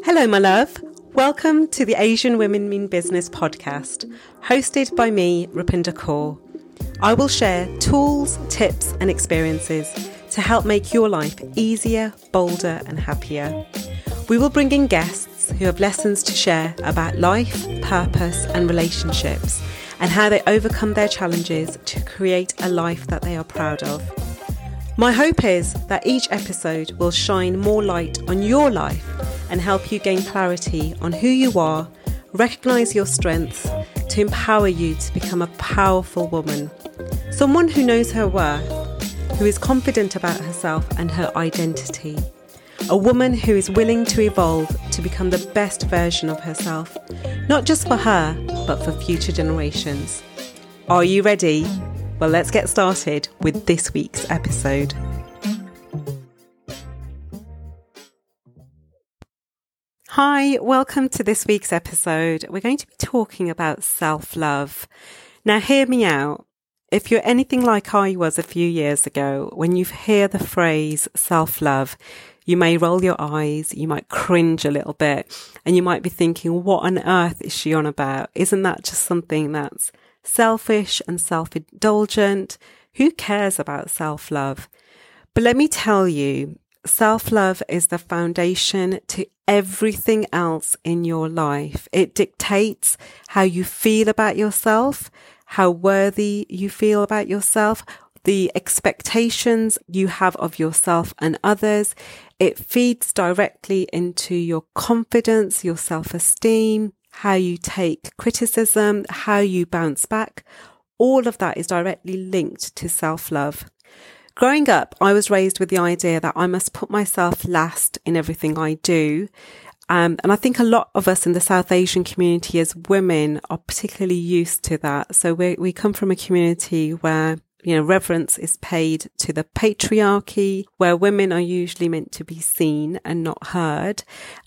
Hello, my love. Welcome to the Asian Women Mean Business podcast, hosted by me, Rupinder Kaur. I will share tools, tips, and experiences to help make your life easier, bolder, and happier. We will bring in guests who have lessons to share about life, purpose, and relationships, and how they overcome their challenges to create a life that they are proud of. My hope is that each episode will shine more light on your life and help you gain clarity on who you are, recognize your strengths to empower you to become a powerful woman. Someone who knows her worth, who is confident about herself and her identity. A woman who is willing to evolve to become the best version of herself, not just for her, but for future generations. Are you ready? Well, let's get started with this week's episode. Hi, welcome to this week's episode. We're going to be talking about self love. Now, hear me out. If you're anything like I was a few years ago, when you hear the phrase self love, you may roll your eyes, you might cringe a little bit, and you might be thinking, what on earth is she on about? Isn't that just something that's selfish and self indulgent? Who cares about self love? But let me tell you, Self love is the foundation to everything else in your life. It dictates how you feel about yourself, how worthy you feel about yourself, the expectations you have of yourself and others. It feeds directly into your confidence, your self esteem, how you take criticism, how you bounce back. All of that is directly linked to self love. Growing up, I was raised with the idea that I must put myself last in everything I do. Um, and I think a lot of us in the South Asian community as women are particularly used to that. So we, we come from a community where you know, reverence is paid to the patriarchy, where women are usually meant to be seen and not heard.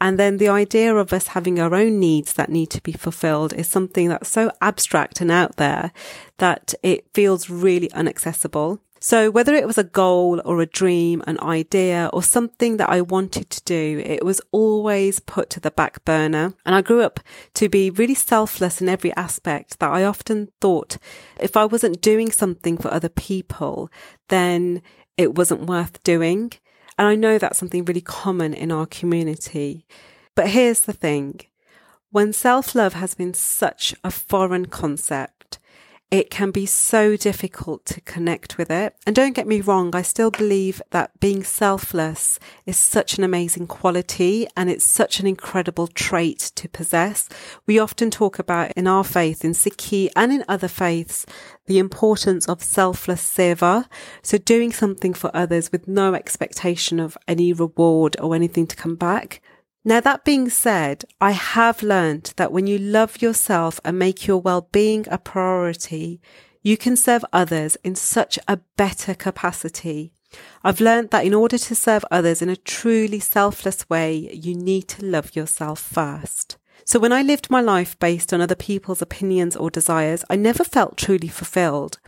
And then the idea of us having our own needs that need to be fulfilled is something that's so abstract and out there that it feels really inaccessible. So whether it was a goal or a dream, an idea or something that I wanted to do, it was always put to the back burner. And I grew up to be really selfless in every aspect that I often thought if I wasn't doing something for other people, then it wasn't worth doing. And I know that's something really common in our community. But here's the thing. When self love has been such a foreign concept, it can be so difficult to connect with it. And don't get me wrong, I still believe that being selfless is such an amazing quality and it's such an incredible trait to possess. We often talk about in our faith, in Sikhi and in other faiths, the importance of selfless seva. So doing something for others with no expectation of any reward or anything to come back. Now, that being said, I have learned that when you love yourself and make your well-being a priority, you can serve others in such a better capacity. I've learned that in order to serve others in a truly selfless way, you need to love yourself first. So when I lived my life based on other people's opinions or desires, I never felt truly fulfilled.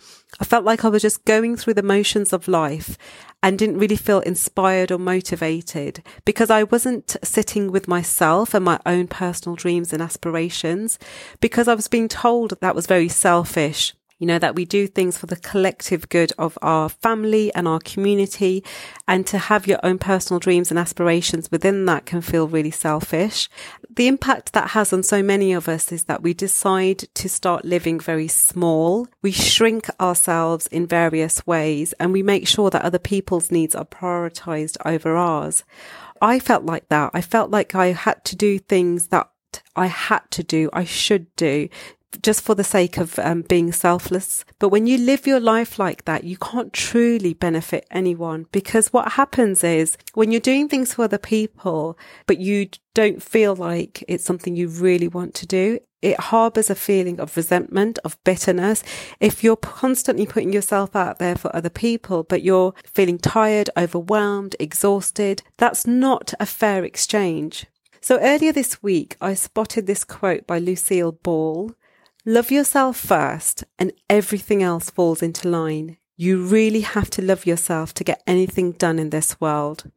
I felt like I was just going through the motions of life and didn't really feel inspired or motivated because I wasn't sitting with myself and my own personal dreams and aspirations because I was being told that was very selfish you know, that we do things for the collective good of our family and our community. And to have your own personal dreams and aspirations within that can feel really selfish. The impact that has on so many of us is that we decide to start living very small. We shrink ourselves in various ways and we make sure that other people's needs are prioritized over ours. I felt like that. I felt like I had to do things that I had to do, I should do just for the sake of um, being selfless. But when you live your life like that, you can't truly benefit anyone because what happens is when you're doing things for other people, but you don't feel like it's something you really want to do, it harbors a feeling of resentment, of bitterness. If you're constantly putting yourself out there for other people, but you're feeling tired, overwhelmed, exhausted, that's not a fair exchange. So earlier this week, I spotted this quote by Lucille Ball Love yourself first and everything else falls into line. You really have to love yourself to get anything done in this world.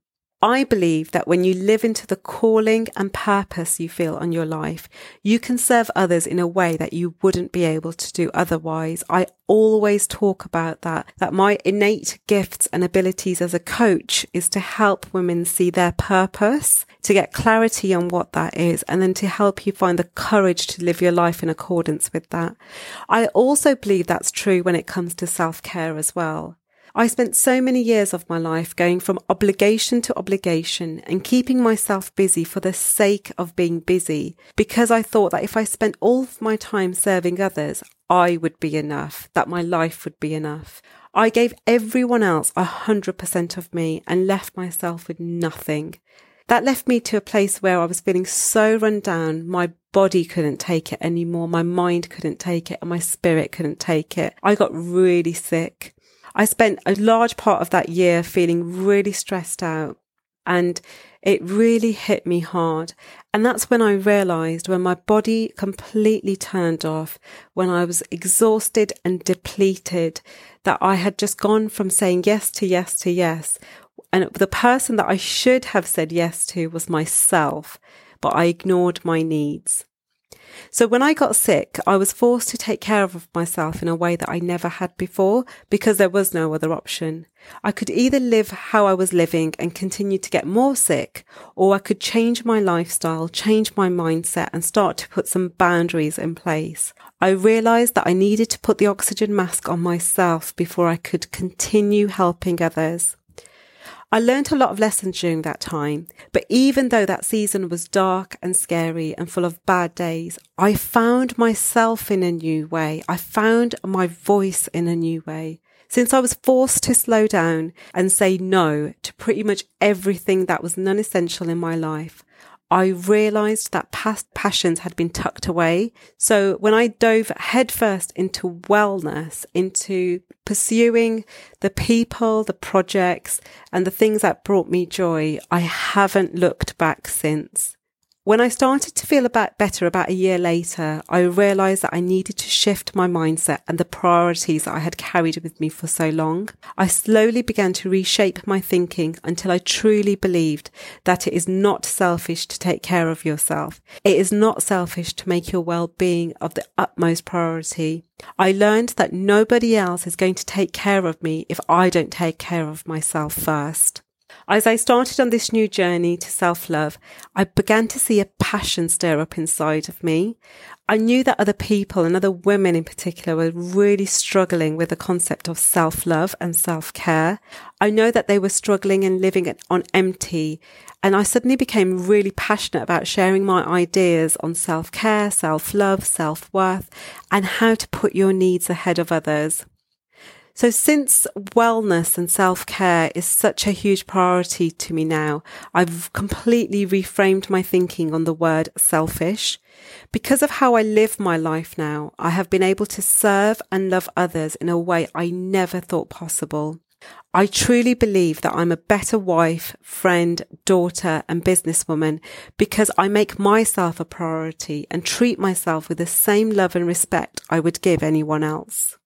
I believe that when you live into the calling and purpose you feel on your life, you can serve others in a way that you wouldn't be able to do otherwise. I always talk about that, that my innate gifts and abilities as a coach is to help women see their purpose, to get clarity on what that is, and then to help you find the courage to live your life in accordance with that. I also believe that's true when it comes to self care as well. I spent so many years of my life going from obligation to obligation and keeping myself busy for the sake of being busy because I thought that if I spent all of my time serving others, I would be enough, that my life would be enough. I gave everyone else a hundred percent of me and left myself with nothing. That left me to a place where I was feeling so run down, my body couldn't take it anymore, my mind couldn't take it, and my spirit couldn't take it. I got really sick. I spent a large part of that year feeling really stressed out and it really hit me hard. And that's when I realized when my body completely turned off, when I was exhausted and depleted, that I had just gone from saying yes to yes to yes. And the person that I should have said yes to was myself, but I ignored my needs. So when I got sick, I was forced to take care of myself in a way that I never had before because there was no other option. I could either live how I was living and continue to get more sick, or I could change my lifestyle, change my mindset and start to put some boundaries in place. I realized that I needed to put the oxygen mask on myself before I could continue helping others. I learned a lot of lessons during that time, but even though that season was dark and scary and full of bad days, I found myself in a new way. I found my voice in a new way. Since I was forced to slow down and say no to pretty much everything that was non essential in my life, I realized that past passions had been tucked away. So when I dove headfirst into wellness, into pursuing the people, the projects and the things that brought me joy, I haven't looked back since. When I started to feel about better about a year later, I realized that I needed to shift my mindset and the priorities that I had carried with me for so long. I slowly began to reshape my thinking until I truly believed that it is not selfish to take care of yourself. It is not selfish to make your well-being of the utmost priority. I learned that nobody else is going to take care of me if I don't take care of myself first. As I started on this new journey to self love, I began to see a passion stir up inside of me. I knew that other people and other women in particular were really struggling with the concept of self love and self care. I know that they were struggling and living on empty. And I suddenly became really passionate about sharing my ideas on self care, self love, self worth, and how to put your needs ahead of others. So since wellness and self care is such a huge priority to me now, I've completely reframed my thinking on the word selfish. Because of how I live my life now, I have been able to serve and love others in a way I never thought possible. I truly believe that I'm a better wife, friend, daughter, and businesswoman because I make myself a priority and treat myself with the same love and respect I would give anyone else.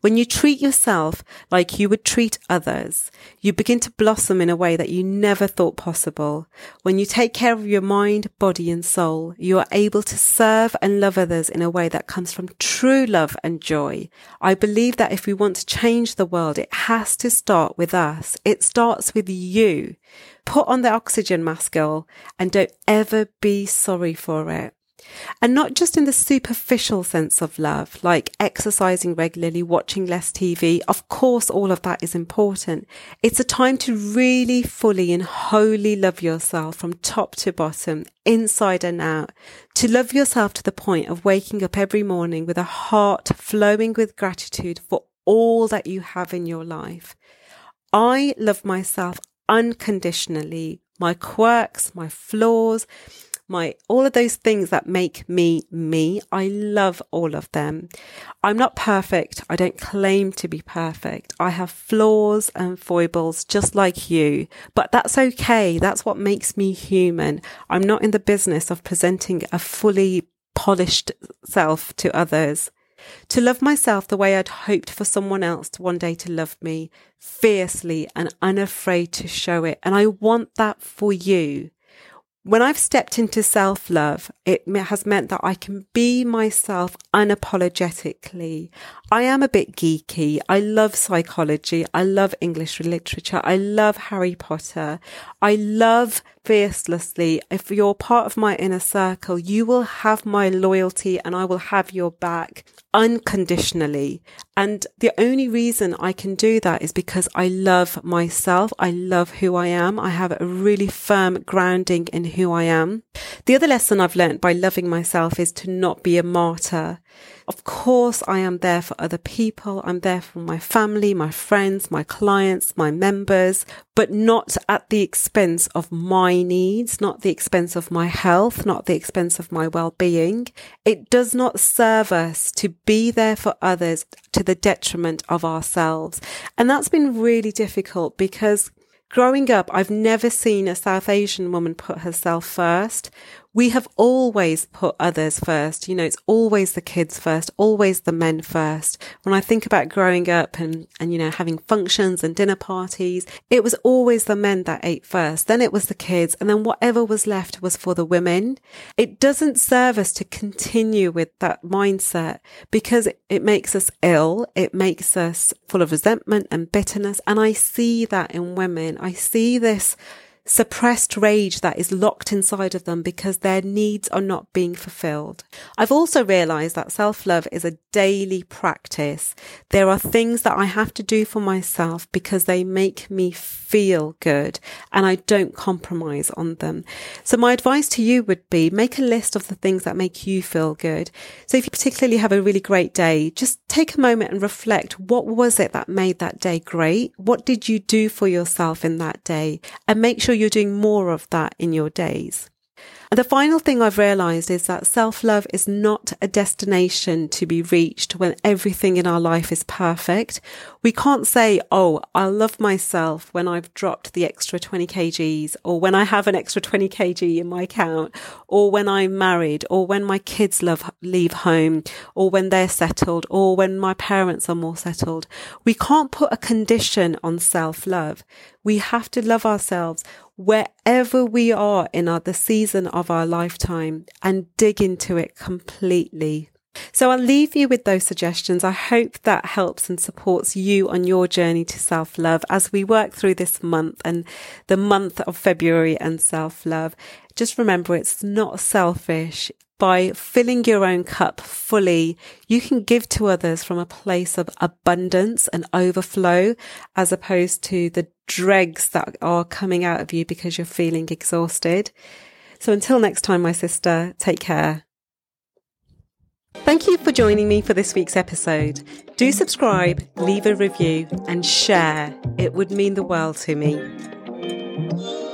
When you treat yourself like you would treat others, you begin to blossom in a way that you never thought possible. When you take care of your mind, body and soul, you are able to serve and love others in a way that comes from true love and joy. I believe that if we want to change the world, it has to start with us. It starts with you. Put on the oxygen mask, girl, and don't ever be sorry for it. And not just in the superficial sense of love, like exercising regularly, watching less TV. Of course, all of that is important. It's a time to really fully and wholly love yourself from top to bottom, inside and out. To love yourself to the point of waking up every morning with a heart flowing with gratitude for all that you have in your life. I love myself unconditionally, my quirks, my flaws, my all of those things that make me me. I love all of them. I'm not perfect. I don't claim to be perfect. I have flaws and foibles just like you, but that's okay. That's what makes me human. I'm not in the business of presenting a fully polished self to others. to love myself the way I'd hoped for someone else to one day to love me, fiercely and unafraid to show it. And I want that for you. When I've stepped into self love, it has meant that I can be myself unapologetically. I am a bit geeky. I love psychology. I love English literature. I love Harry Potter. I love fiercelessly. If you're part of my inner circle, you will have my loyalty and I will have your back unconditionally. And the only reason I can do that is because I love myself. I love who I am. I have a really firm grounding in who I am. The other lesson I've learned by loving myself is to not be a martyr. Of course, I am there for other people. I'm there for my family, my friends, my clients, my members, but not at the expense of my needs, not the expense of my health, not the expense of my well-being. It does not serve us to be there for others to the detriment of ourselves. And that's been really difficult because Growing up, I've never seen a South Asian woman put herself first we have always put others first. You know, it's always the kids first, always the men first. When I think about growing up and, and, you know, having functions and dinner parties, it was always the men that ate first. Then it was the kids. And then whatever was left was for the women. It doesn't serve us to continue with that mindset because it, it makes us ill. It makes us full of resentment and bitterness. And I see that in women. I see this suppressed rage that is locked inside of them because their needs are not being fulfilled. I've also realized that self love is a daily practice. There are things that I have to do for myself because they make me feel good and I don't compromise on them. So my advice to you would be make a list of the things that make you feel good. So if you particularly have a really great day, just take a moment and reflect. What was it that made that day great? What did you do for yourself in that day? And make sure you're doing more of that in your days. And the final thing I've realized is that self love is not a destination to be reached when everything in our life is perfect. We can't say, Oh, I'll love myself when I've dropped the extra 20 kgs or when I have an extra 20 kg in my account or when I'm married or when my kids love, leave home or when they're settled or when my parents are more settled. We can't put a condition on self love. We have to love ourselves wherever we are in our, the season of our lifetime and dig into it completely. So I'll leave you with those suggestions. I hope that helps and supports you on your journey to self love as we work through this month and the month of February and self love. Just remember it's not selfish by filling your own cup fully, you can give to others from a place of abundance and overflow as opposed to the dregs that are coming out of you because you're feeling exhausted. So until next time, my sister, take care. Thank you for joining me for this week's episode. Do subscribe, leave a review, and share. It would mean the world to me.